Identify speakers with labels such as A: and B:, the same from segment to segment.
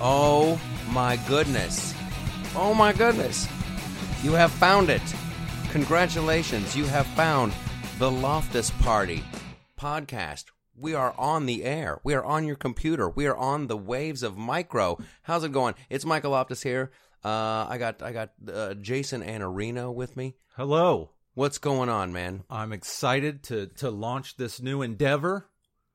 A: Oh my goodness. Oh my goodness. You have found it. Congratulations. You have found the Loftus Party podcast. We are on the air. We are on your computer. We are on the waves of micro. How's it going? It's Michael Loftus here. Uh, I got I got uh, Jason Anarino with me.
B: Hello.
A: What's going on, man?
B: I'm excited to to launch this new endeavor.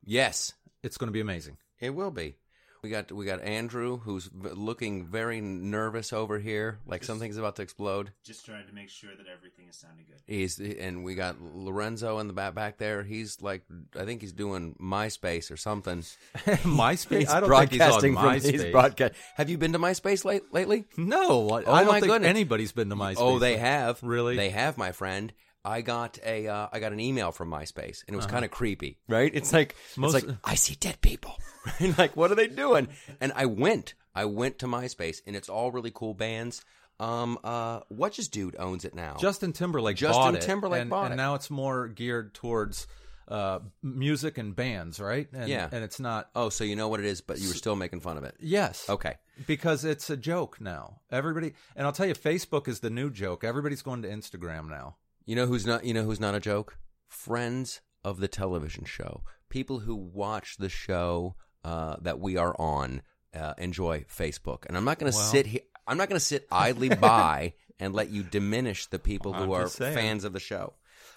A: Yes,
B: It's going to be amazing.
A: It will be. We got we got Andrew who's looking very nervous over here, like something's about to explode.
C: Just trying to make sure that everything is sounding good.
A: He's and we got Lorenzo in the back back there. He's like I think he's doing MySpace or something.
B: MySpace.
A: He's
B: I don't think he's on
A: broadcasting from
B: MySpace.
A: broadcast. Have you been to MySpace late, lately?
B: no, I,
A: Oh
B: I don't
A: my
B: think
A: goodness.
B: anybody's been to MySpace.
A: Oh, they have.
B: Really?
A: They have, my friend. I got a uh, I got an email from MySpace, and it was
B: Uh-huh.
A: kind of creepy, right? It's like
B: Most-
A: it's like I see dead people, right? Like what are they doing? And I went, I went to MySpace, and it's all really cool bands. Um, uh, what just dude owns it now?
B: Justin Timberlake
A: Justin
B: bought it.
A: Timberlake
B: and,
A: bought
B: and
A: it.
B: now it's more geared towards uh, music and bands, right? And,
A: Yeah.
B: and it's not.
A: oh, so you know what it is, but you were still making fun of it.
B: Yes.
A: Okay,
B: Because it's a joke now. Everybody, and I'll tell you, Facebook is the new joke. Everybody's going to Instagram now.
A: You know who's not? You know who's not a joke? Friends of the television show, people who watch the show uh, that we are on, uh, enjoy Facebook, and I'm not going to
B: Well-
A: sit here. I'm not going to sit idly by and let you diminish the people who
B: I'm
A: are fans of the show.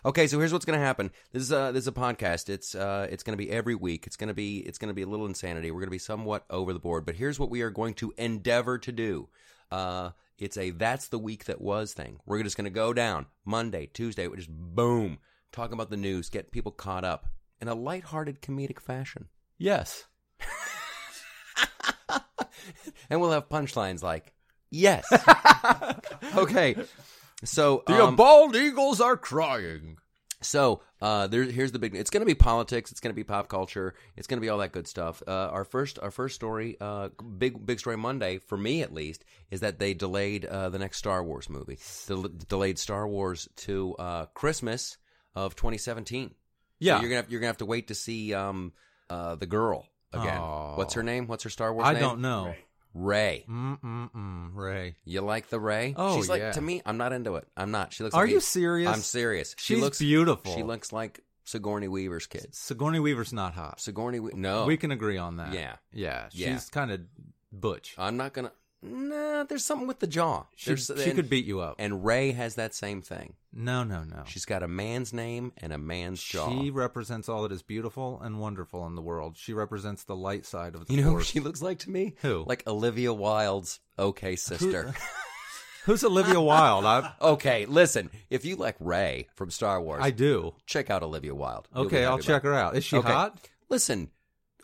A: Okay, so here's what's going to happen. This is a this is a podcast. It's uh it's going to be every week. It's going to be it's going to be a little insanity. We're going to be somewhat over the board, but here's what we are going to endeavor to do. Uh it's a that's the week that was thing. We're just going to go down Monday, Tuesday, just boom, talk about the news, get people caught up in a lighthearted comedic fashion.
B: Yes.
A: And we'll have punchlines like, "Yes." okay. So
B: The
A: um,
B: bald eagles are crying.
A: So uh, there, here's the big. It's going to be politics. It's going to be pop culture. It's going to be all that good stuff. Uh, our first, our first story, uh, big, big story Monday for me at least, is that they delayed uh, the next Star Wars movie. Del- delayed Star Wars to uh, Christmas of 2017.
B: Yeah.
A: so you're gonna have, you're gonna have to wait to see um, uh, the girl again.
B: Aw.
A: What's her name? What's her Star Wars
B: I
A: name?
B: don't know.
C: Right.
A: Rey.
B: Mm-mm-mm, Rey.
A: You like the Rey?
B: Oh,
A: she's like
B: yeah.
A: to me. I'm not into it. I'm not. She looks.
B: Are
A: like
B: you serious?
A: I'm serious. She
B: She's
A: looks
B: beautiful.
A: She looks like Sigourney Weaver's kid.
B: Sigourney Weaver's not hot.
A: Sigourney. We- no,
B: We can agree on that.
A: Yeah.
B: Yeah. She's
A: Yeah.
B: kind of butch.
A: I'm not gonna. Nah, there's something with the jaw.
B: She,
A: There's,
B: she
A: and,
B: could beat you up.
A: And Rey has that same thing.
B: no, no, no.
A: She's got a man's name and a man's jaw.
B: She represents all that is beautiful and wonderful in the world. She represents the light side of the
A: you know who
B: force.
A: she looks like to me?
B: Who?
A: Like Olivia Wilde's okay sister.
B: Who's Olivia Wilde? I,
A: okay, listen. If you like Rey from Star Wars,
B: I do.
A: check out Olivia Wilde. You'll be
B: Okay, I'll check her out. Is she.
A: Okay.
B: hot?
A: Listen,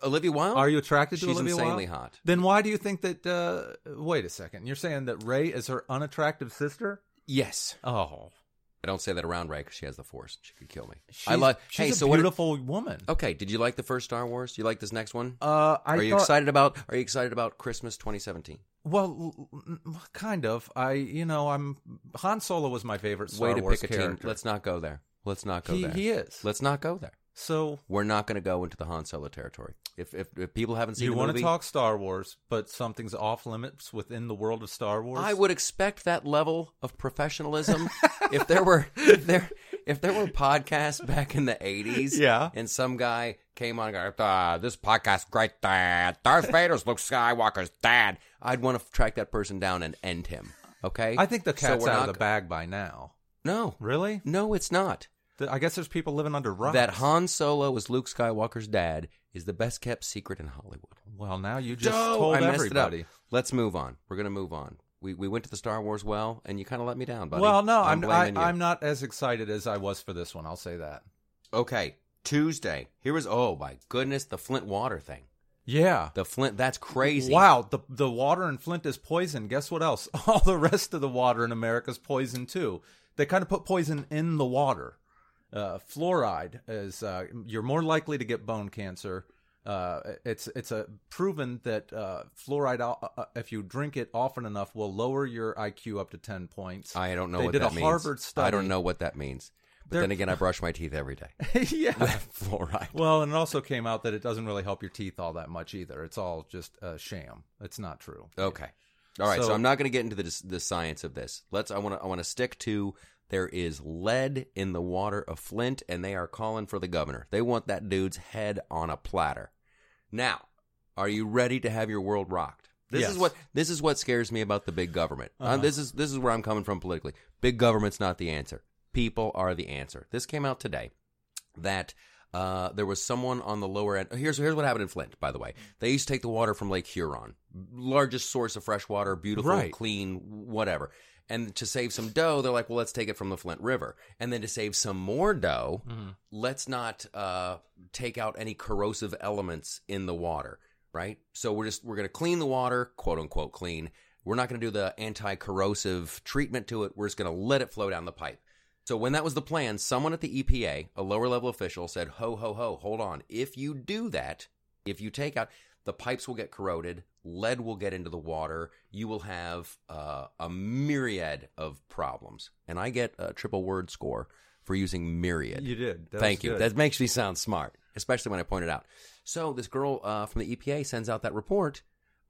A: Olivia Wilde.
B: Are you attracted to
A: She's
B: Olivia
A: insanely
B: Wilde?
A: hot.
B: Then why do you think that? Uh, wait a second. You're saying that Rey is her unattractive sister?
A: Yes.
B: Oh,
A: I don't say that around Rey because she has the Force. She could kill me.
B: she's,
A: I like.
B: She's
A: Hey,
B: a
A: so what?
B: beautiful woman.
A: Okay, did you like the first Star Wars? Do you like this next one?
B: Uh, I
A: are you
B: thought-
A: excited about? Are you excited about Christmas 2017?
B: Well, l- l- kind of. I, you know, I'm Han Solo was my favorite Star
A: Way to
B: Wars
A: pick a
B: character.
A: team. Let's not go there. Let's not go
B: he,
A: there.
B: he is.
A: Let's not go there.
B: So
A: We're not going to go into the Han Solo territory. If if, if people haven't seen
B: you want to talk Star Wars, but something's off limits within the world of Star Wars.
A: I would expect that level of professionalism if there were if there if there were podcasts back in the 80s
B: Yeah.
A: and some guy came on and go, uh, this podcast great uh, Darth Vader's Luke Skywalker's dad I'd want to track that person down and end him okay
B: I think the cat's
A: we're
B: out
A: not-
B: of the bag by now.
A: no
B: Really?
A: no it's not
B: I guess there's people living under rocks.
A: that Han Solo was Luke Skywalker's dad is the best kept secret in Hollywood
B: Well, now you just told
A: I messed
B: everybody.
A: it up. Let's move on. We're gonna move on. We we went to the Star Wars well, and you kind of let me down, buddy.
B: Well, no, I'm I,
A: blaming you.
B: I'm not as excited as I was for this one. I'll say that.
A: Okay, Tuesday. Here was oh my goodness, the Flint water thing.
B: Yeah.
A: The Flint. That's crazy.
B: Wow, the the water in Flint is poison. Guess what else? All the rest of the water in America is poison too. They kind of put poison in the water. Uh, fluoride is uh, you're more likely to get bone cancer. Uh, it's it's a proven that uh, fluoride, uh, uh, if you drink it often enough, will lower your IQ up to ten points.
A: I don't know
B: They
A: what
B: did
A: that
B: a
A: means.
B: Harvard study.
A: I don't know what that means. But then again, I brush my teeth every day.
B: yeah.
A: Fluoride.
B: Well, and it also came out that it doesn't really help your teeth all that much either. It's all just a sham. It's not true.
A: Okay. All right. So,
B: So-
A: I'm not going to get into the the science of this. Let's. I want to. I want to stick to. There is lead in the water of Flint, and they are calling for the governor. They want that dude's head on a platter. Now, are you ready to have your world rocked? This
B: Yes.
A: is what this is what scares me about the big government. Uh,
B: Uh-huh.
A: this is this is where I'm coming from politically. Big government's not the answer. People are the answer. This came out today that uh, there was someone on the lower end. Here's here's what happened in Flint. By the way, they used to take the water from Lake Huron, largest source of fresh water, beautiful,
B: Right.
A: clean, whatever. And to save some dough, they're like, well, let's take it from the Flint River. And then to save some more dough, let's not uh, take out any corrosive elements in the water, right? So we're just we're going to clean the water, quote unquote clean. We're not going to do the anti-corrosive treatment to it. We're just going to let it flow down the pipe. So when that was the plan, someone at the EPA, a lower level official, said, "Ho ho ho, hold on. If you do that, if you take out the pipes will get corroded, lead will get into the water. You will have uh, a myriad of problems." And I get a triple word score for using myriad.
B: You did. That
A: Thank you.
B: good.
A: That makes me sound smart, especially when I point it out. So this girl uh, from the EPA sends out that report,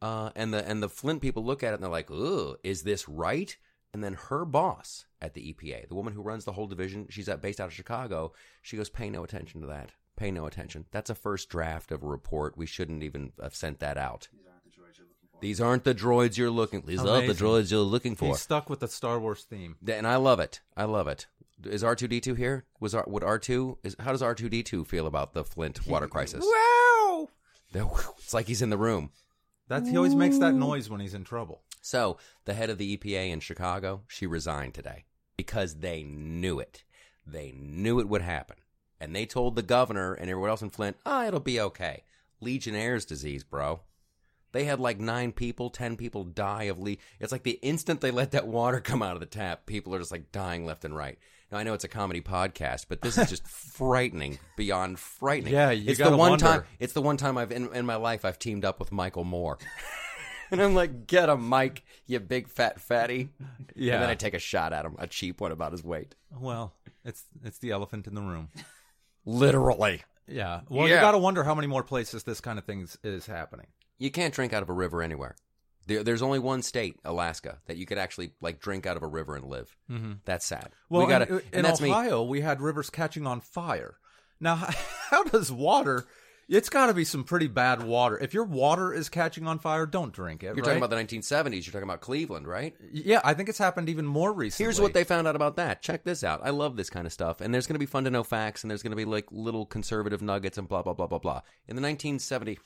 A: uh, and the and the Flint people look at it and they're like, "Ugh, is this right?" And then her boss at the EPA, the woman who runs the whole division, she's at, based out of Chicago. She goes, "Pay no attention to that. Pay no attention. That's a first draft of a report. We shouldn't even have sent that out.
C: These aren't the droids you're looking for.
A: These aren't the droids you're looking. The droids you're looking for."
B: He's stuck with the Star Wars theme.
A: and I love it. I love it. Is R two D two here? Was R, would R two? Is how does R two D two feel about the Flint water crisis?
B: Wow.
A: It's like he's in the room.
B: That's he always makes that noise when he's in trouble.
A: So the head of the EPA in Chicago, she resigned today because they knew it. They knew it would happen, and they told the governor and everyone else in Flint, "Ah, it'll be okay." Legionnaire's disease, bro. They had like nine people, ten people die of le. It's like the instant they let that water come out of the tap, people are just like dying left and right. Now I know it's a comedy podcast, but this is just frightening beyond frightening.
B: Yeah, you
A: it's the one
B: wonder.
A: time. It's the one time I've in, in my life I've teamed up with Michael Moore. And I'm like, get him, Mike, you big fat fatty.
B: Yeah.
A: And then I take a shot at him, a cheap one about his weight.
B: Well, it's it's the elephant in the room.
A: Literally.
B: Yeah. Well,
A: Yeah.
B: you got to wonder how many more places this kind of thing is, is happening.
A: You can't drink out of a river anywhere. There, there's only one state, Alaska, that you could actually like drink out of a river and live. Mm-hmm. That's sad.
B: Well,
A: we gotta,
B: in,
A: and
B: in
A: that's me.
B: Ohio, we had rivers catching on fire. Now, how does water? It's got to be some pretty bad water. If your water is catching on fire, don't drink it.
A: You're
B: right?
A: talking about the 1970s. You're talking about Cleveland, right?
B: Yeah, I think it's happened even more recently.
A: Here's what they found out about that. Check this out. I love this kind of stuff. And there's going to be fun to know facts, and there's going to be like little conservative nuggets and blah, blah, blah, blah, blah. In the 1970s,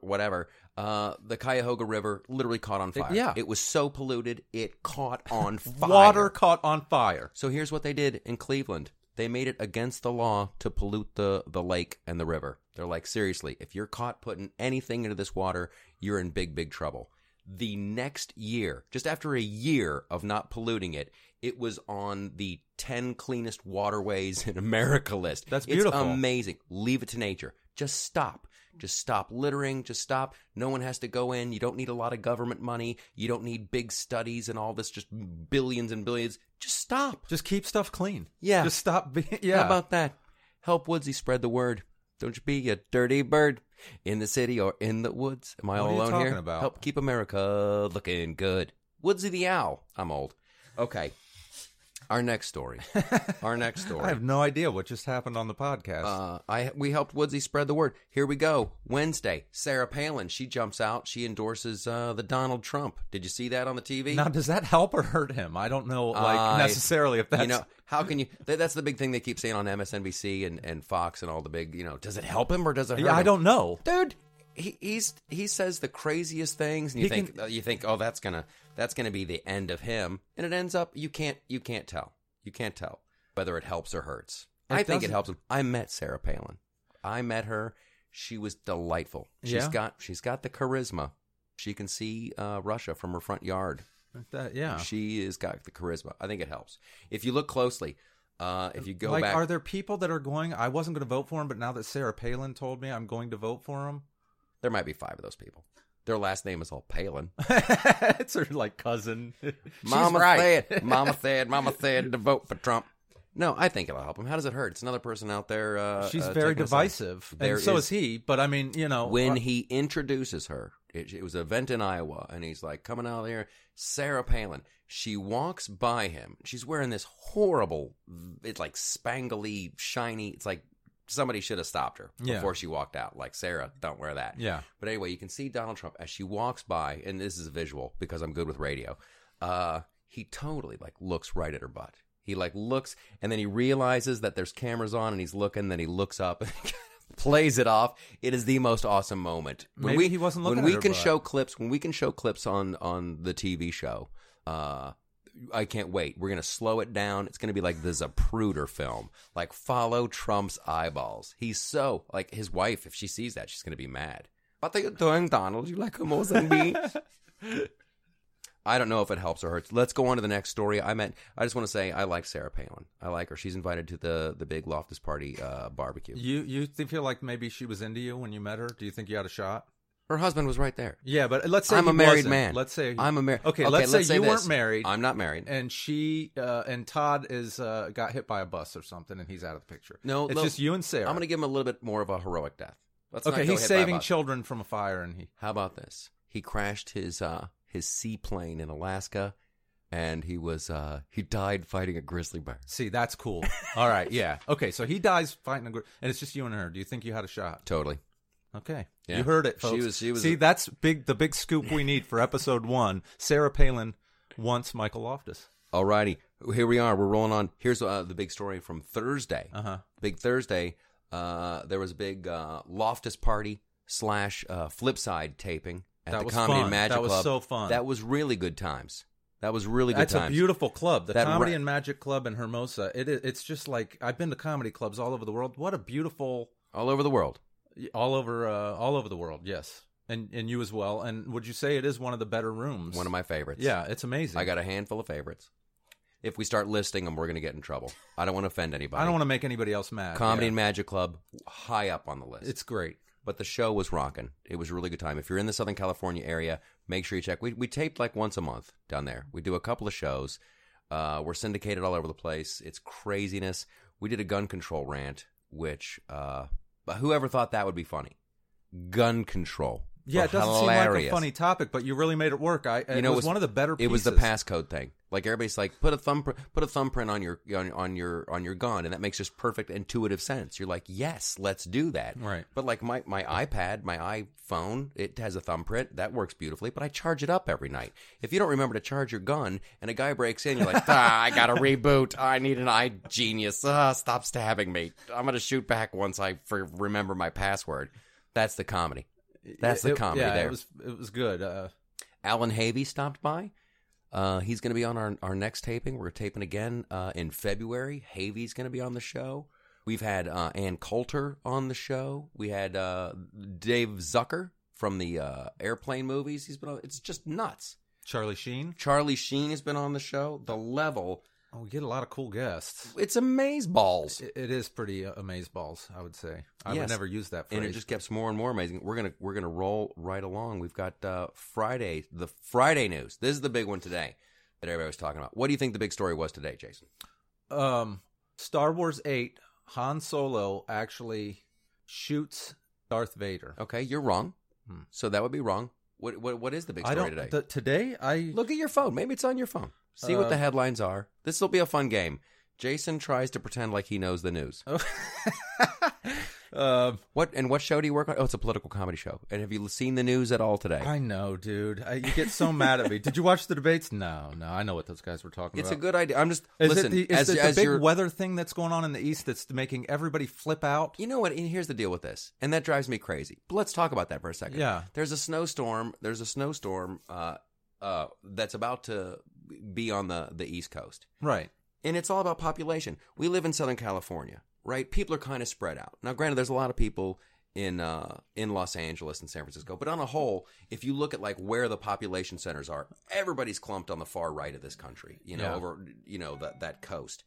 A: whatever, uh, the Cuyahoga River literally caught on fire.
B: yeah.
A: It was so polluted, it caught on fire.
B: water caught on fire.
A: So here's what they did in Cleveland. They made it against the law to pollute the, the lake and the river. They're like, seriously, if you're caught putting anything into this water, you're in big, big trouble. The next year, just after a year of not polluting it, it was on the 10 cleanest waterways in America list.
B: That's beautiful.
A: It's amazing. Leave it to nature. Just stop. Just stop littering. Just stop. No one has to go in. You don't need a lot of government money. You don't need big studies and all this, just billions and billions. Just stop.
B: Just keep stuff clean.
A: Yeah.
B: Just stop being. Yeah.
A: How about that? Help Woodsy spread the word. Don't you be a dirty bird in the city or in the woods. Am I
B: What
A: all
B: are you
A: alone here?
B: about?
A: Help keep America looking good. Woodsy the owl. I'm old. Okay. Our next story. Our next story.
B: I have no idea what just happened on the podcast.
A: Uh, I we helped Woodsy spread the word. Here we go. Wednesday, Sarah Palin. She jumps out. She endorses uh, the Donald Trump. Did you see that on the TV?
B: now, does that help or hurt him? I don't know, like
A: I-
B: necessarily if that's.
A: you know how can you? That, that's the big thing they keep saying on MSNBC and, and Fox and all the big. You know, does it help him or does it hurt
B: yeah, I don't know.
A: dude. He, he's he says the craziest things, and you
B: He
A: think uh, you think, oh, that's gonna that's gonna be the end of him, and it ends up you can't you can't tell you can't tell whether it helps or hurts. I think it helps him. I met Sarah Palin. I met her. She was delightful. She's
B: Yeah?
A: got she's got the charisma. She can see uh, Russia from her front yard.
B: That, yeah.
A: She has got the charisma. I think it helps. If you look closely, uh, if you go
B: like,
A: back,
B: are there people that are going? I wasn't going to vote for him, but now that Sarah Palin told me I'm going to vote for him,
A: there might be five of those people. Their last name is all Palin.
B: it's her like cousin. She's
A: Mama
B: right.
A: said, Mama Thad, Mama Thad to vote for Trump. No, I think it'll help him. How does it hurt? It's another person out there. Uh,
B: She's
A: uh,
B: very divisive, and so
A: is-
B: is he. But I mean, you know,
A: when
B: uh,
A: he introduces her, it, it was an event in Iowa, and he's like coming out there, Sarah Palin. She walks by him. She's wearing this horrible, it's like spangly, shiny. It's like somebody should have stopped her
B: Yeah.
A: before she walked out. Like Sarah, don't wear that.
B: yeah,
A: But anyway, you can see Donald Trump as she walks by, and this is a visual because I'm good with radio. Uh, he totally like looks right at her butt. He like looks, and then he realizes that there's cameras on, and he's looking. Then he looks up and plays it off. It is the most awesome moment. When
B: Maybe
A: we,
B: he wasn't looking
A: When we
B: her
A: can show clips, when we can show clips on on the TV show, uh, I can't wait. We're gonna slow it down. It's gonna be like the Zapruder film. Like follow Trump's eyeballs. He's so like his wife. If she sees that, she's gonna be mad. What are you doing, Donald? You like more than me? I don't know if it helps or hurts. Let's go on to the next story. I meant I just want to say I like Sarah Palin. I like her. She's invited to the the big Loftus Party uh, barbecue.
B: you you feel like maybe she was into you when you met her? Do you think you had a shot?
A: Her husband was right there.
B: Yeah, but let's say
A: I'm a married
B: wasn't.
A: man.
B: Let's say
A: I'm a married.
B: Okay, let's say you
A: this.
B: weren't married.
A: I'm not married.
B: and she uh, and Todd is uh, got hit by a bus or something, and he's out of the picture.
A: No,
B: it's
A: no,
B: just you and Sarah.
A: I'm going to give him a little bit more of a heroic death. Let's
B: okay, he's
A: hit by a
B: saving children from a fire, and he.
A: How about this? He crashed his uh, his seaplane in Alaska, and he was uh, he died fighting a grizzly bear.
B: See, that's cool. All right, yeah. Okay, so he dies fighting a grizzly, and it's just you and her. Do you think you had a shot?
A: Totally.
B: Okay,
A: Yeah.
B: you heard it,
A: She was- she was
B: See,
A: a-
B: that's big. The big scoop we need for episode one. Sarah Palin wants Michael Loftus.
A: Alrighty, here we are. We're rolling on. Here's uh, the big story from Thursday.
B: Uh huh.
A: Big Thursday. Uh, there was a big uh, Loftus party slash uh, Flipside taping at
B: That
A: the
B: was
A: Comedy
B: fun.
A: and Magic Club.
B: That was
A: Club.
B: so fun.
A: That was really good times. That was really good
B: That's
A: times.
B: a beautiful club. The
A: That
B: Comedy
A: ra-
B: and Magic Club in Hermosa. It is, it's just like I've been to comedy clubs all over the world. What a beautiful
A: all over the world.
B: All over uh, all over the world. Yes, and and you as well. And would you say it is one of the better rooms?
A: One of my favorites.
B: yeah, it's amazing.
A: I got a handful of favorites. If we start listing them, we're going to get in trouble. I don't want to offend anybody.
B: I don't want to make anybody else mad.
A: Comedy
B: Yeah.
A: and Magic Club high up on the list.
B: It's great.
A: but the show was rocking. It was a really good time. If you're in the Southern California area, make sure you check. We we taped like once a month down there. We do a couple of shows. Uh, we're syndicated all over the place. It's craziness. We did a gun control rant, which uh, whoever thought that would be funny? Gun control.
B: Yeah, it doesn't
A: Hilarious.
B: seem like a funny topic, but you really made it work. I it
A: You know,
B: was,
A: it was-
B: one of the better.
A: It was the passcode thing. Like everybody's like, put a thumb put a thumbprint on your on, on your on your gun, and that makes just perfect intuitive sense. You're like, yes, let's do that.
B: Right.
A: But like my my iPad, my iPhone, it has a thumbprint that works beautifully. But I charge it up every night. If you don't remember to charge your gun, and a guy breaks in, you're like, ah, I got to reboot. I need an eye genius. Ah, stop stabbing me. I'm gonna shoot back once I remember my password. That's the comedy. That's the
B: It-
A: comedy
B: yeah,
A: there.
B: It was it was good. Uh,
A: Allan Havey stopped by. Uh, he's going to be on our, our next taping. We're taping again uh, in February. Havey's going to be on the show. We've had uh, Ann Coulter on the show. We had uh, Dave Zucker from the uh, airplane movies. He's been on. It's just nuts.
B: Charlie Sheen.
A: Charlie Sheen has been on the show. The level,
B: Oh, we get a lot of cool guests.
A: it's amaze balls.
B: It, it is pretty uh, amazeballs, I would say. I
A: Yes.
B: would never use that phrase.
A: and it just gets more and more amazing. We're gonna we're gonna roll right along. We've got uh, Friday, the Friday news. This is the big one today that everybody was talking about. What do you think the big story was today, Jason?
B: um, Star Wars Eight. Han Solo actually shoots Darth Vader.
A: Okay, you're wrong.
B: Hmm.
A: So that would be wrong. What what what is the big story today?
B: The, today, I
A: Look at your phone. Maybe it's on your phone. See what the headlines are. This will be a fun game. Jason tries to pretend like he knows the news.
B: um,
A: What and what show do you work on? Oh, it's a political comedy show. And have you seen the news at all today?
B: I know, dude. I, you get so mad at me. Did you watch the debates? No, no. I know what those guys were talking about.
A: it's
B: about.
A: a good idea. I'm just
B: Is
A: listen
B: it the, is
A: as
B: it the
A: as
B: big
A: you're
B: weather thing that's going on in the east that's making everybody flip out?
A: You know what? And here's the deal with this, and that drives me crazy. But let's talk about that for a second.
B: Yeah.
A: There's a snowstorm. There's a snowstorm uh, uh, that's about to be on the the East Coast,
B: Right.
A: and it's all about population. We live in Southern California, right? People are kind of spread out. Now, granted, there's a lot of people in uh, in Los Angeles and San Francisco, but on a whole, if you look at like where the population centers are, everybody's clumped on the far right of this country. You know,
B: Yeah.
A: over you know that that coast.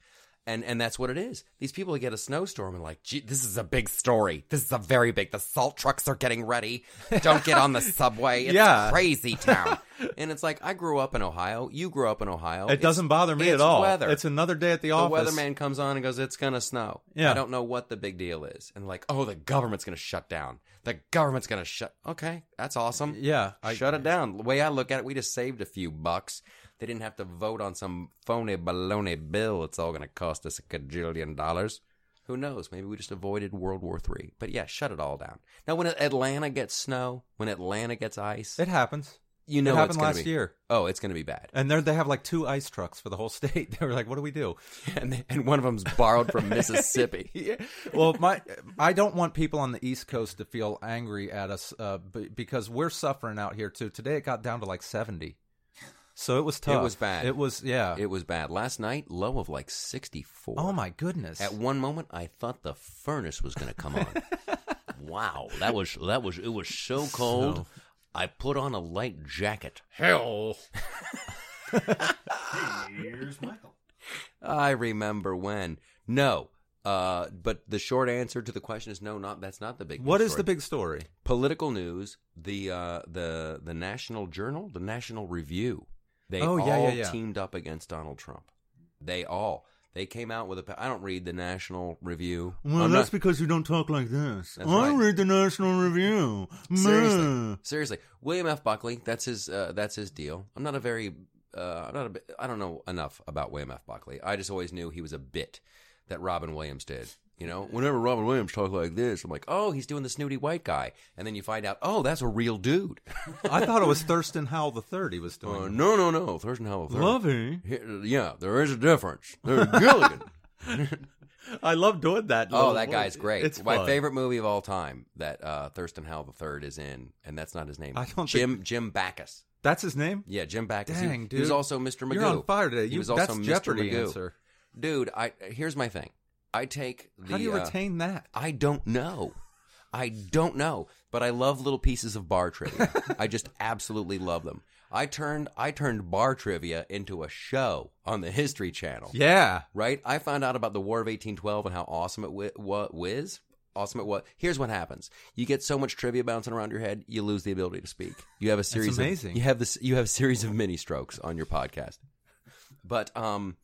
A: And and that's what it is. These people get a snowstorm and like, gee, this is a big story. This is a very big. The salt trucks are getting ready. Don't get on the subway. It's
B: Yeah.
A: crazy town. and it's like I grew up in Ohio. You grew up in Ohio.
B: It
A: It's-
B: doesn't bother me at all.
A: Weather.
B: It's another day at the,
A: the
B: office.
A: The weatherman comes on and goes, "It's gonna snow."
B: Yeah.
A: I don't know what the big deal is, and like, oh, the government's gonna shut down. The government's gonna shut. Okay, that's awesome.
B: Yeah, I-
A: shut it down. The way I look at it, we just saved a few bucks. They didn't have to vote on some phony baloney bill. It's all gonna cost us a cajillion dollars. Who knows? Maybe we just avoided World War III. But yeah, shut it all down. Now, when Atlanta gets snow, when Atlanta gets ice,
B: It happens.
A: you know
B: it happened last
A: be,
B: year.
A: Oh, it's gonna be bad.
B: And they they have like two ice trucks for the whole state. They were like, "What do we do?"
A: And, they- and one of them's borrowed from Mississippi.
B: yeah. Well, my I don't want people on the East Coast to feel angry at us uh, b- because we're suffering out here too. Today it got down to like seventy, so it was tough.
A: It was bad.
B: It was yeah.
A: It was bad. Last night, low of like 64.
B: oh my goodness!
A: At one moment, I thought the furnace was going to come on. wow, that was that was it was so cold.
B: So-
A: I put on a light jacket.
B: Hell.
C: Here's Michael.
A: I remember when. No. Uh, but the short answer to the question is no. Not that's not the big.
B: What
A: news
B: is
A: story.
B: the big story?
A: political news? The uh, the the National Journal, the National Review. They
B: Oh,
A: all
B: yeah, yeah, yeah.
A: teamed up against Donald Trump. They all. They came out with a. I don't read the National Review. I'm not-
B: because you don't talk like this.
A: I right.
B: read the National Review.
A: Seriously, seriously, William F. Buckley. That's his. Uh, that's his deal. I'm not a very. Uh, I'm not a. I don't know enough about William F. Buckley. I just always knew he was a bit that Robin Williams did. You know, whenever Robin Williams talked like this, I'm like, oh, he's doing the snooty white guy, and then you find out, oh, that's a real dude.
B: I thought it was Thurston Howell the Third. He was doing.
A: Uh, no, no, no, Thurston Howell. III.
B: Lovey.
A: Here- Yeah, there is a difference. There's Gilligan.
B: I love doing that.
A: Oh, that guy's great.
B: It's
A: my
B: fun.
A: favorite movie of all time that uh, Thurston Howell III is in, and that's not his name.
B: I don't
A: Jim Jim Backus.
B: That's his name.
A: Yeah, Jim Backus.
B: Dang,
A: he,
B: dude.
A: he was also Mr. Magoo.
B: You're on fire today.
A: He was also
B: that's
A: Mr.
B: Jeopardy
A: Magoo.
B: answer.
A: Dude, I here's my thing. I take the.
B: How do you
A: uh,
B: retain that?
A: I don't know. I don't know, but I love little pieces of bar trivia. I just absolutely love them. I turned I turned bar trivia into a show on the History Channel.
B: Yeah.
A: Right? I found out about the War of 1812 and how awesome it wi- wa- was. Awesome it was. Here's what happens: you get so much trivia bouncing around your head, you lose the ability to speak. You have a series.
B: amazing.
A: Of, you have this. You have a series of mini strokes on your podcast. But um,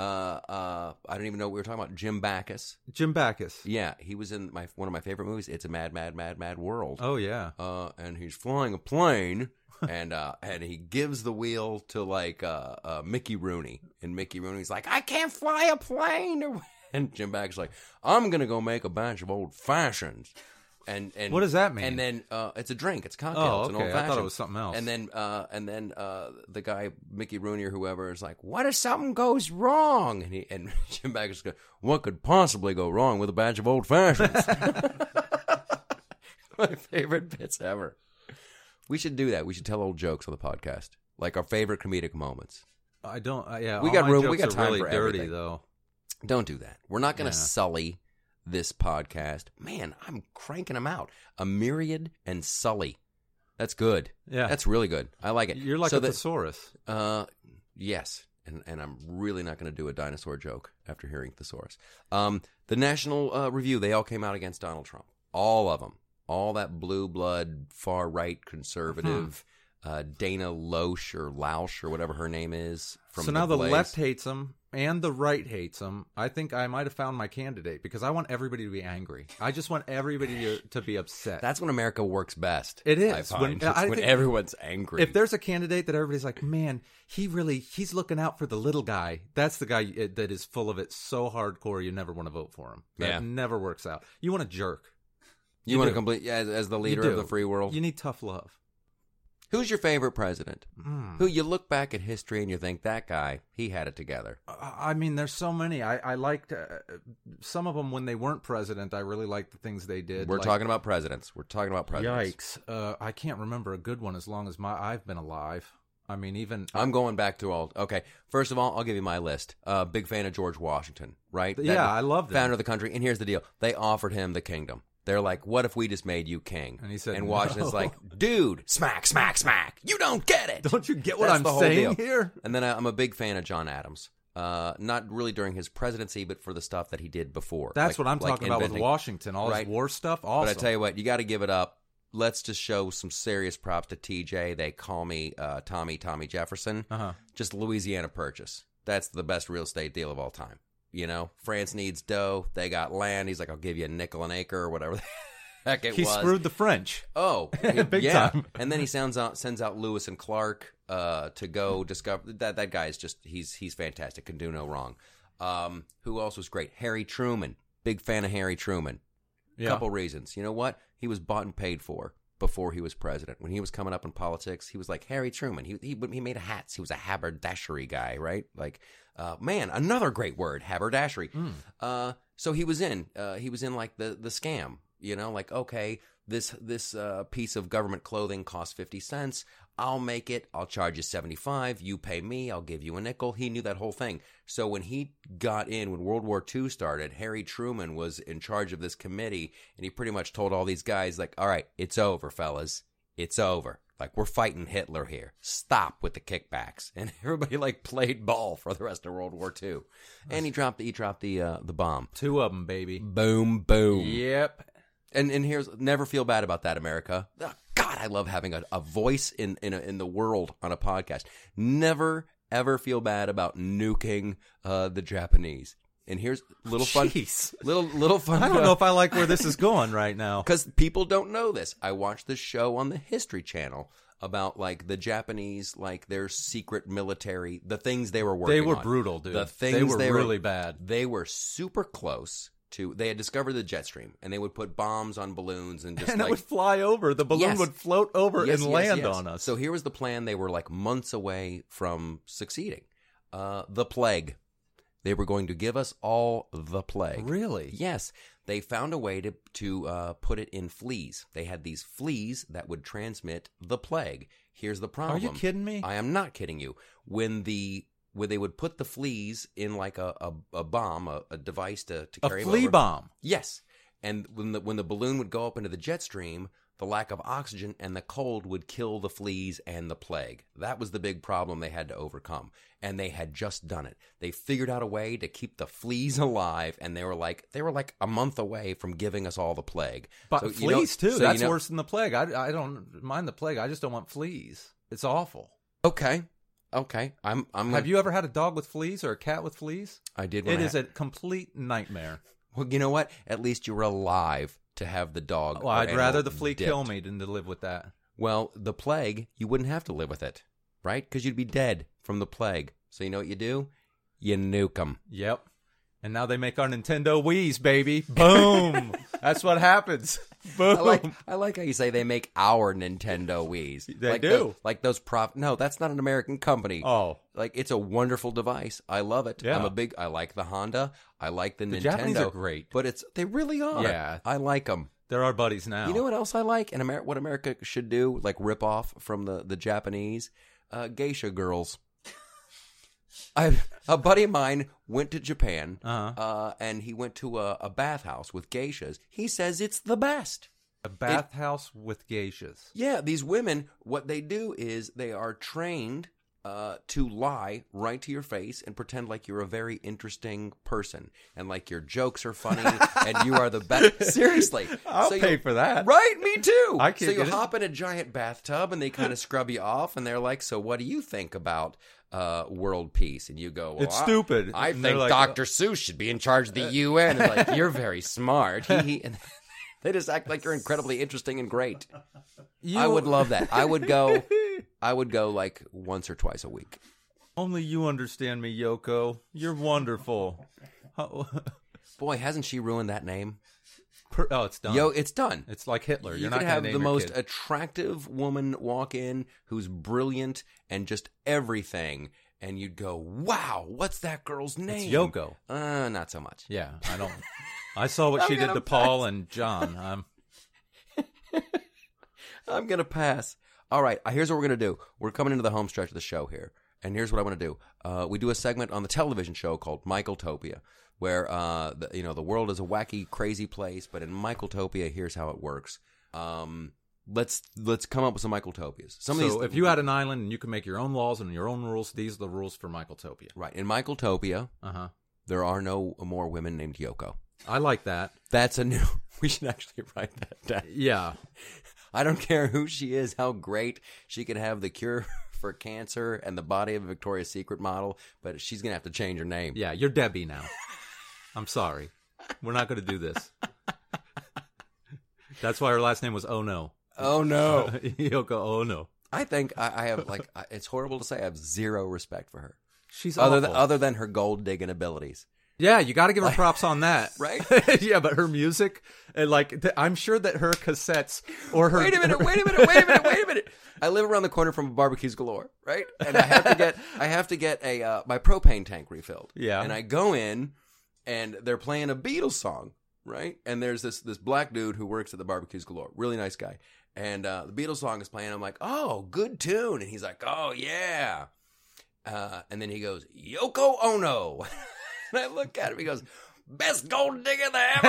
A: uh, uh, I don't even know what we were talking about. Jim Backus.
B: Jim Backus.
A: Yeah, he was in my one of my favorite movies. It's a mad, mad, mad, mad world.
B: Oh yeah.
A: Uh, and he's flying a plane, and uh, and he gives the wheel to like uh, uh, Mickey Rooney, and Mickey Rooney's like, I can't fly a plane, and Jim Backus's like, I'm gonna go make a bunch of old fashions. And, and
B: What does that mean?
A: And then uh, it's a drink. It's cocktail.
B: Oh,
A: it's an
B: okay.
A: old
B: I thought it was something else.
A: And then uh, and then uh, the guy Mickey Rooney or whoever is like, "What if something goes wrong?" And he and Jim Backus goes, "What could possibly go wrong with a batch of old fashions?" My favorite bits ever. We should do that. We should tell old jokes on the podcast, like our favorite comedic moments.
B: I don't. Uh, yeah.
A: We got room- we got time
B: really
A: for
B: dirty
A: everything.
B: though.
A: Don't do that. We're not going to
B: Yeah.
A: sully this podcast. Man, I'm cranking them out. A myriad and sully. That's good.
B: Yeah.
A: That's really good. I like it.
B: You're like
A: so
B: a
A: that-
B: thesaurus.
A: Uh, yes, and and I'm really not going to do a dinosaur joke after hearing thesaurus. Um, the National uh, Review they all came out against Donald Trump, all of them, all that blue blood far right conservative. Uh, Dana Loesch or Lausch or whatever her name is. From
B: so now the
A: Blaze.
B: left hates him and the right hates him. I think I might have found my candidate because I want everybody to be angry. I just want everybody to, to be upset.
A: That's when America works best.
B: It is.
A: I.
B: When-
A: It's
B: I
A: when everyone's angry.
B: if there's a candidate that everybody's like, man, he really he's looking out for the little guy. That's the guy that is full of it so hardcore you never want to vote for him. That
A: Yeah.
B: never works out. You want a jerk.
A: you,
B: you
A: want to complete yeah, as, as the leader of the free world.
B: You need tough love.
A: Who's your favorite president?
B: Hmm.
A: Who you look back at history and you think that guy he had it together.
B: I mean, there's so many. I, I liked uh, some of them when they weren't president. I really liked the things they did.
A: We're
B: like-
A: talking about presidents. We're talking about presidents.
B: Yikes! Uh, I can't remember a good one as long as my I've been alive. I mean, even
A: I'm going back to all. Okay, first of all, I'll give you my list. Uh, big fan of George Washington, right?
B: Yeah,
A: That-
B: I love him.
A: founder of the country. And here's the deal: they offered him the kingdom. They're like, "What if we just made you king?"
B: And he said,
A: and Washington's
B: "No."
A: like, "Dude, smack, smack, smack! You don't get it.
B: Don't you get what
A: That's
B: I'm saying here?
A: And then I- I'm a big fan of John Adams. Uh, not really during his presidency, but for the stuff that he did before.
B: That's
A: Like-
B: what I'm
A: like
B: talking about with. Washington. All
A: Right.
B: his war stuff. Awesome.
A: But I tell you what, you got to give it up. Let's just show some serious props to TJ. They call me uh, Tommy Tommy Jefferson.
B: Uh-huh.
A: Just Louisiana Purchase. That's the best real estate deal of all time. You know, France needs dough. They got land. He's like, I'll give you a nickel an acre or whatever the heck it
B: he
A: was.
B: screwed the French.
A: Oh,
B: Big
A: yeah.
B: time.
A: And then he sends out sends out Lewis and Clark uh, to go discover that that guy is just he's he's fantastic. Can do no wrong. Um, who else was great? Harry Truman. Big fan of Harry Truman.
B: Yeah.
A: Couple reasons. You know what? He was bought and paid for before he was president. When he was coming up in politics, he was like Harry Truman. He he, he made hats. He was a haberdashery guy, right? Like, uh, man, another great word, haberdashery. Uh, so he was in. Uh, he was in like the the scam. You know, like okay, this this uh, piece of government clothing costs fifty cents. I'll make it. I'll charge you seventy five. You pay me. I'll give you a nickel. He knew that whole thing. So when he got in, when World War II started, Harry Truman was in charge of this committee, and he pretty much told all these guys, like, "All right, it's over, fellas. It's over. Like we're fighting Hitler here. Stop with the kickbacks." And everybody like played ball for the rest of World War II. And he dropped the he dropped the uh, the bomb.
B: Two of them, baby.
A: Boom, boom.
B: Yep.
A: And and here's never feel bad about that, America. God, I love having a, a voice in in, a, in the world on a podcast. Never ever feel bad about nuking uh, the Japanese. And here's little fun,
B: Jeez.
A: little little fun.
B: I don't know if I like where this is going right now.
A: because people don't know this. I watched this show on the History Channel about like the Japanese, like their secret military, the things they were working.
B: They were
A: on.
B: brutal, dude.
A: The things
B: they were
A: they
B: really bad.
A: They were super close to. They had discovered the jet stream, and they would put bombs on balloons and just
B: And
A: like
B: it would fly over. The balloon
A: Yes.
B: would float over
A: Yes,
B: and
A: yes,
B: land on us.
A: So here was the plan. They were like months away from succeeding. Uh, the plague. They were going to give us all the plague.
B: really?
A: Yes, they found a way to to uh, put it in fleas. They had these fleas that would transmit the plague. Here's the problem.
B: Are you kidding me?
A: I am not kidding you. When the when they would put the fleas in like a a, a bomb, a, a device to, to
B: A flea
A: over.
B: bomb.
A: Yes, and when the when the balloon would go up into the jet stream, the lack of oxygen and the cold would kill the fleas and the plague. That was the big problem they had to overcome, and they had just done it. They figured out a way to keep the fleas alive, and they were like they were like a month away from giving us all the plague.
B: But
A: So, you know-
B: fleas too.
A: so, you
B: That's
A: know-
B: worse than the plague. I, I don't mind the plague. I just don't want fleas. It's awful.
A: Okay, okay. I'm I'm.
B: Have you ever had a dog with fleas or a cat with fleas?
A: I did.
B: It
A: I
B: is
A: had-
B: a complete nightmare.
A: Well, you know what? At least you were alive to have the dog.
B: Well, I'd rather the flea
A: dipped.
B: kill me than to live with that.
A: Well, the plague, you wouldn't have to live with it, right? Because you'd be dead from the plague. So you know what you do? You nuke them.
B: Yep. And now they make our Nintendo Wii's, baby. Boom. That's what happens. Boom.
A: I like I like how you say they make our Nintendo Wii's.
B: They
A: like
B: do.
A: the- like those prof. No, that's not an American company.
B: oh,
A: Like it's a wonderful device. I love it.
B: Yeah.
A: I'm a big. I like the Honda. I like the,
B: The
A: Nintendo.
B: Japanese are great.
A: but it's they really are.
B: Yeah.
A: I like them.
B: they're our buddies now.
A: You know what else I like? And Amer- what America should do, like rip off from the the Japanese, uh, geisha girls. I a buddy of mine went to Japan,
B: Uh-huh.
A: uh, and he went to a, a bathhouse with geishas. He says it's the best.
B: A bathhouse with geishas.
A: Yeah, these women, what they do is they are trained uh, to lie right to your face and pretend like you're a very interesting person and like your jokes are funny and you are the best. Seriously,
B: I'll
A: So
B: pay for that.
A: Right, me too.
B: I can't
A: so you
B: get it.
A: hop in a giant bathtub and they kind of scrub you off and they're like, "So what do you think about uh, world peace?" And you go, well,
B: It's
A: I-
B: stupid.
A: I,
B: And
A: think
B: like, uh,
A: Dr. Seuss should be in charge of the UN." And like, you're very smart. He, he, and they just act like you're incredibly interesting and great. I would love that. I would go. I would go like once or twice a week.
B: Only you understand me, Yoko. You're wonderful.
A: Boy, hasn't she ruined that name?
B: Per- oh, it's done.
A: Yo, it's done.
B: it's like Hitler.
A: you
B: You're
A: could
B: not
A: have the most
B: kid.
A: attractive woman walk in who's brilliant and just everything, and you'd go, "Wow, what's that girl's name?"
B: It's Yoko.
A: Uh, not so much.
B: Yeah, I don't. I saw what she did to Paul and John. I'm.
A: I'm gonna pass. All right, uh, here's what we're gonna do. We're coming into the home stretch of the show here, and here's what I want to do. Uh, we do a segment on the television show called Michaeltopia, where uh, the, you know the world is a wacky, crazy place, but in Michaeltopia, here's how it works. Um, let's let's come up with some Michaeltopias. Some of
B: so
A: these,
B: if you had an island and you could make your own laws and your own rules, these are the rules for Michaeltopia.
A: right in Michaeltopia,
B: Uh huh.
A: there are no more women named Yoko.
B: I like that.
A: That's a new. We should actually write that down.
B: Yeah.
A: I don't care who she is, how great she could have the cure for cancer and the body of a Victoria's Secret model, but she's gonna have to change her name.
B: Yeah. You're Debbie now. I'm sorry. We're not going to do this. That's why her last name was Oh No.
A: Oh no!
B: Yoko Oh No.
A: I think I, I have like I- it's horrible to say I have zero respect for her,
B: She's
A: other
B: awful.
A: than other than her gold digging abilities.
B: Yeah, you got to give her props on that,
A: Right?
B: yeah, but her music, and like, th- I'm sure that her cassettes or her.
A: Wait a minute! Wait a minute! Wait a minute! Wait a minute! I live around the corner from barbecues galore, right? And I have to get I have to get a uh, my propane tank refilled.
B: Yeah.
A: and I go in, and they're playing a Beatles song, right? And there's this this black dude who works at the barbecues galore, really nice guy. And uh, the Beatles song is playing. I'm like, oh, good tune. And he's like, oh yeah. Uh, and then he goes, Yoko Ono. and I look at him. He goes, best gold digger there ever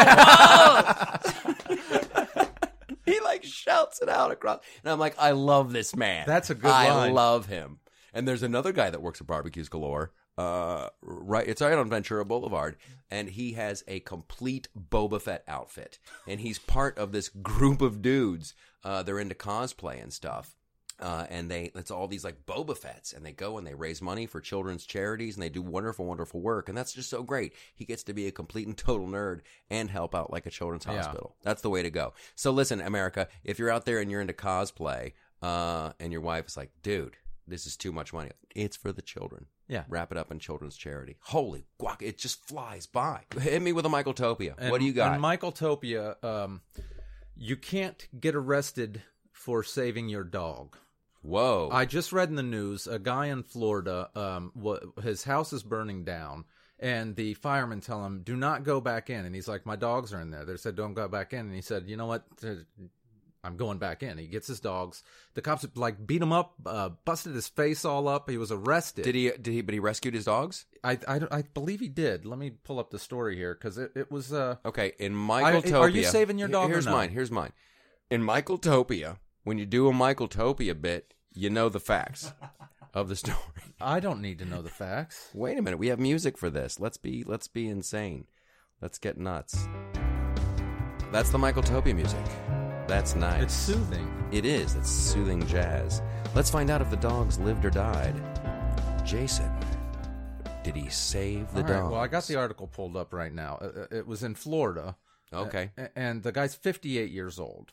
A: was. he like shouts it out across. And I'm like, I love this man.
B: That's a good one.
A: I
B: line.
A: love him. And there's another guy that works at barbecues galore. Uh, right, it's right on Ventura Boulevard, and he has a complete Boba Fett outfit, and he's part of this group of dudes. Uh, they're into cosplay and stuff, uh, and they it's all these like Boba Fett's, and they go and they raise money for children's charities, and they do wonderful, wonderful work, and that's just so great. He gets to be a complete and total nerd and help out like a children's
B: Yeah.
A: hospital. That's the way to go. So listen, America, if you're out there and you're into cosplay, uh, and your wife is like, dude. This is too much money. It's for the children.
B: Yeah.
A: Wrap it up in children's charity. Holy guac, it just flies by. Hit me with a Michaeltopia.
B: And-
A: what do you got?
B: And Michaeltopia, um, you can't get arrested for saving your dog.
A: Whoa.
B: I just read in the news a guy in Florida, um, wha his house is burning down, and the firemen tell him, "Do not go back in." And he's like, "My dogs are in there." They said, "Don't go back in." And he said, "You know what? I'm going back in." He gets his dogs. The cops like beat him up, uh, busted his face all up. He was arrested.
A: did he? Did he? But he rescued his dogs.
B: I, I, I believe he did. Let me pull up the story here because it, it was. Uh,
A: Okay. In Michaeltopia,
B: are you saving your dog
A: Here's mine. Here's mine. In Michaeltopia, when you do a Michaeltopia bit, you know the facts of the story.
B: I don't need to know the facts.
A: Wait a minute. We have music for this. Let's be. Let's be insane. Let's get nuts. That's the Michaeltopia music. That's nice.
B: It's soothing.
A: It is. It's soothing jazz. Let's find out if the dogs lived or died. Jason, did he save the
B: All right,
A: dogs?
B: well, I got the article pulled up right now. Uh, uh, It was in Florida.
A: Okay.
B: A- and the guy's 58 years old.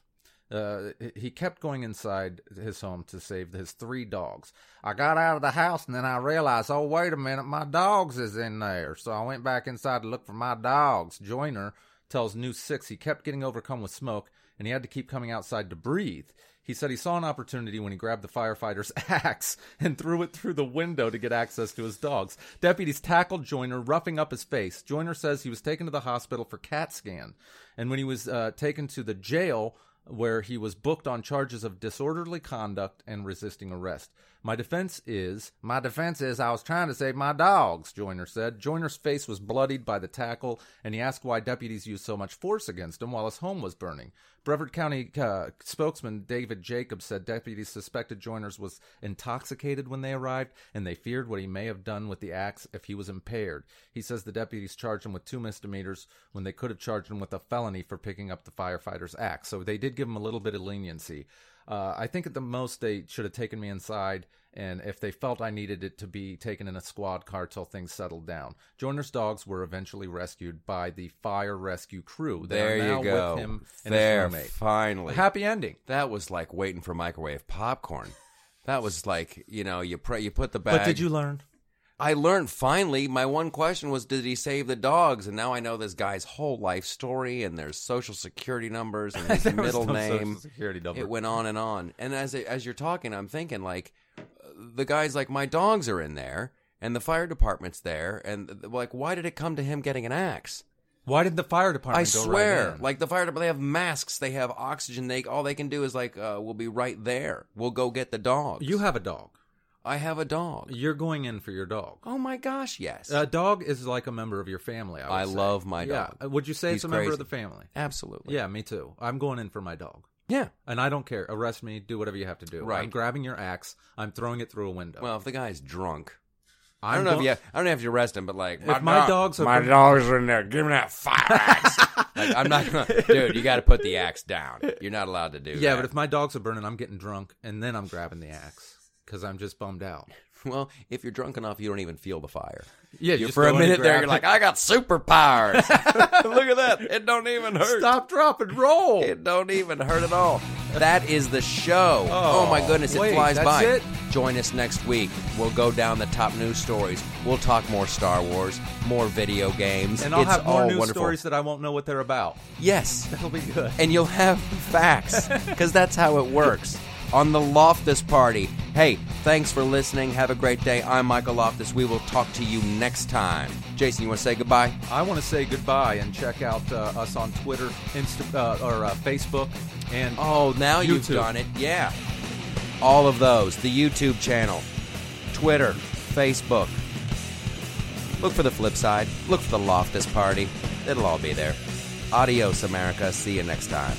B: Uh, he kept going inside his home to save his three dogs. I got out of the house and then I realized, oh, wait a minute, my dogs is in there. So I went back inside to look for my dogs. Joyner tells News 6 he kept getting overcome with smoke and he had to keep coming outside to breathe. He said he saw an opportunity when he grabbed the firefighter's axe and threw it through the window to get access to his dogs. Deputies tackled Joyner, roughing up his face. Joyner says he was taken to the hospital for CAT scan, and when he was uh, taken to the jail, where he was booked on charges of disorderly conduct and resisting arrest. My defense is my defense is I was trying to save my dogs, Joyner said. Joyner's face was bloodied by the tackle, and he asked why deputies used so much force against him while his home was burning. Brevard County uh, spokesman David Jacobs said deputies suspected Joyner's was intoxicated when they arrived, and they feared what he may have done with the axe if he was impaired. He says the deputies charged him with two misdemeanors when they could have charged him with a felony for picking up the firefighter's axe. So they did give him a little bit of leniency. Uh, I think at the most they should have taken me inside, and if they felt I needed it to be taken in a squad car till things settled down. Joyner's dogs were eventually rescued by the fire rescue crew. They
A: there
B: are now
A: you go.
B: With him and
A: there,
B: his roommate.
A: finally.
B: Happy ending.
A: that was like waiting for microwave popcorn. That was like you know you pray you put the bag.
B: But did you learn?
A: I learned finally. My one question was, did he save the dogs? And now I know this guy's whole life story, and there's social security numbers and his middle
B: no
A: name.
B: Social security number.
A: It went on and on. And as it, as you're talking, I'm thinking like, the guy's like, my dogs are in there, and the fire department's there, and like, why did it come to him getting an axe?
B: Why did the fire
A: I
B: department go
A: swear,
B: right
A: like the fire department, they have masks, they have oxygen. They all they can do is like, uh, we'll be right there. We'll go get the dogs.
B: you have a dog.
A: I have a dog.
B: You're going in for your dog.
A: Oh my gosh, yes,
B: A dog is like a member of your family. I, would
A: I
B: say.
A: love my dog.
B: Uh, Would you say
A: He's
B: it's a member of the family?
A: absolutely.
B: Yeah, me too. I'm going in for my dog.
A: Yeah.
B: And I don't care. Arrest me. Do whatever you have to do.
A: Right.
B: I'm grabbing your axe. I'm throwing it through a window.
A: Well, if the guy's drunk, I
B: I'm
A: don't know if you. I don't know if you arrest him, but like,
B: If my dogs are
C: my
B: been-
C: dogs are in there. Give me that fire axe.
A: like, I'm not gonna, dude. You got to put the axe down. You're not allowed to do.
B: Yeah,
A: that.
B: but if my dogs are burning, I'm getting drunk, and then I'm grabbing the axe because I'm just bummed out.
A: well, if you're drunk enough, you don't even feel the fire.
B: Yeah,
A: You- for a
B: go in and
A: minute there, you're like, I got superpowers. Look at that. It don't even hurt.
B: stop, drop, and roll.
A: It don't even hurt at all. That is the show. Oh, my oh, goodness, it
B: wait,
A: flies
B: that's
A: by.
B: it?
A: Join us next week. We'll go down the top news stories. We'll talk more Star Wars, more video games.
B: and I'll
A: it's
B: have more
A: all
B: news
A: wonderful.
B: stories that I won't know what they're about.
A: Yes.
B: That'll be good.
A: And you'll have facts because that's how it works. On the Loftus Party. Hey, thanks for listening. Have a great day. I'm Michael Loftus. We will talk to you next time. Jason, you want to say goodbye?
B: I want to say goodbye and check out uh, us on Twitter, Insta, uh, or uh, Facebook, and
A: Oh, now you've done it. Yeah. All of those. The YouTube channel, Twitter, Facebook. Look for the flip side. Look for the Loftus Party. It'll all be there. Adios, America. See you next time.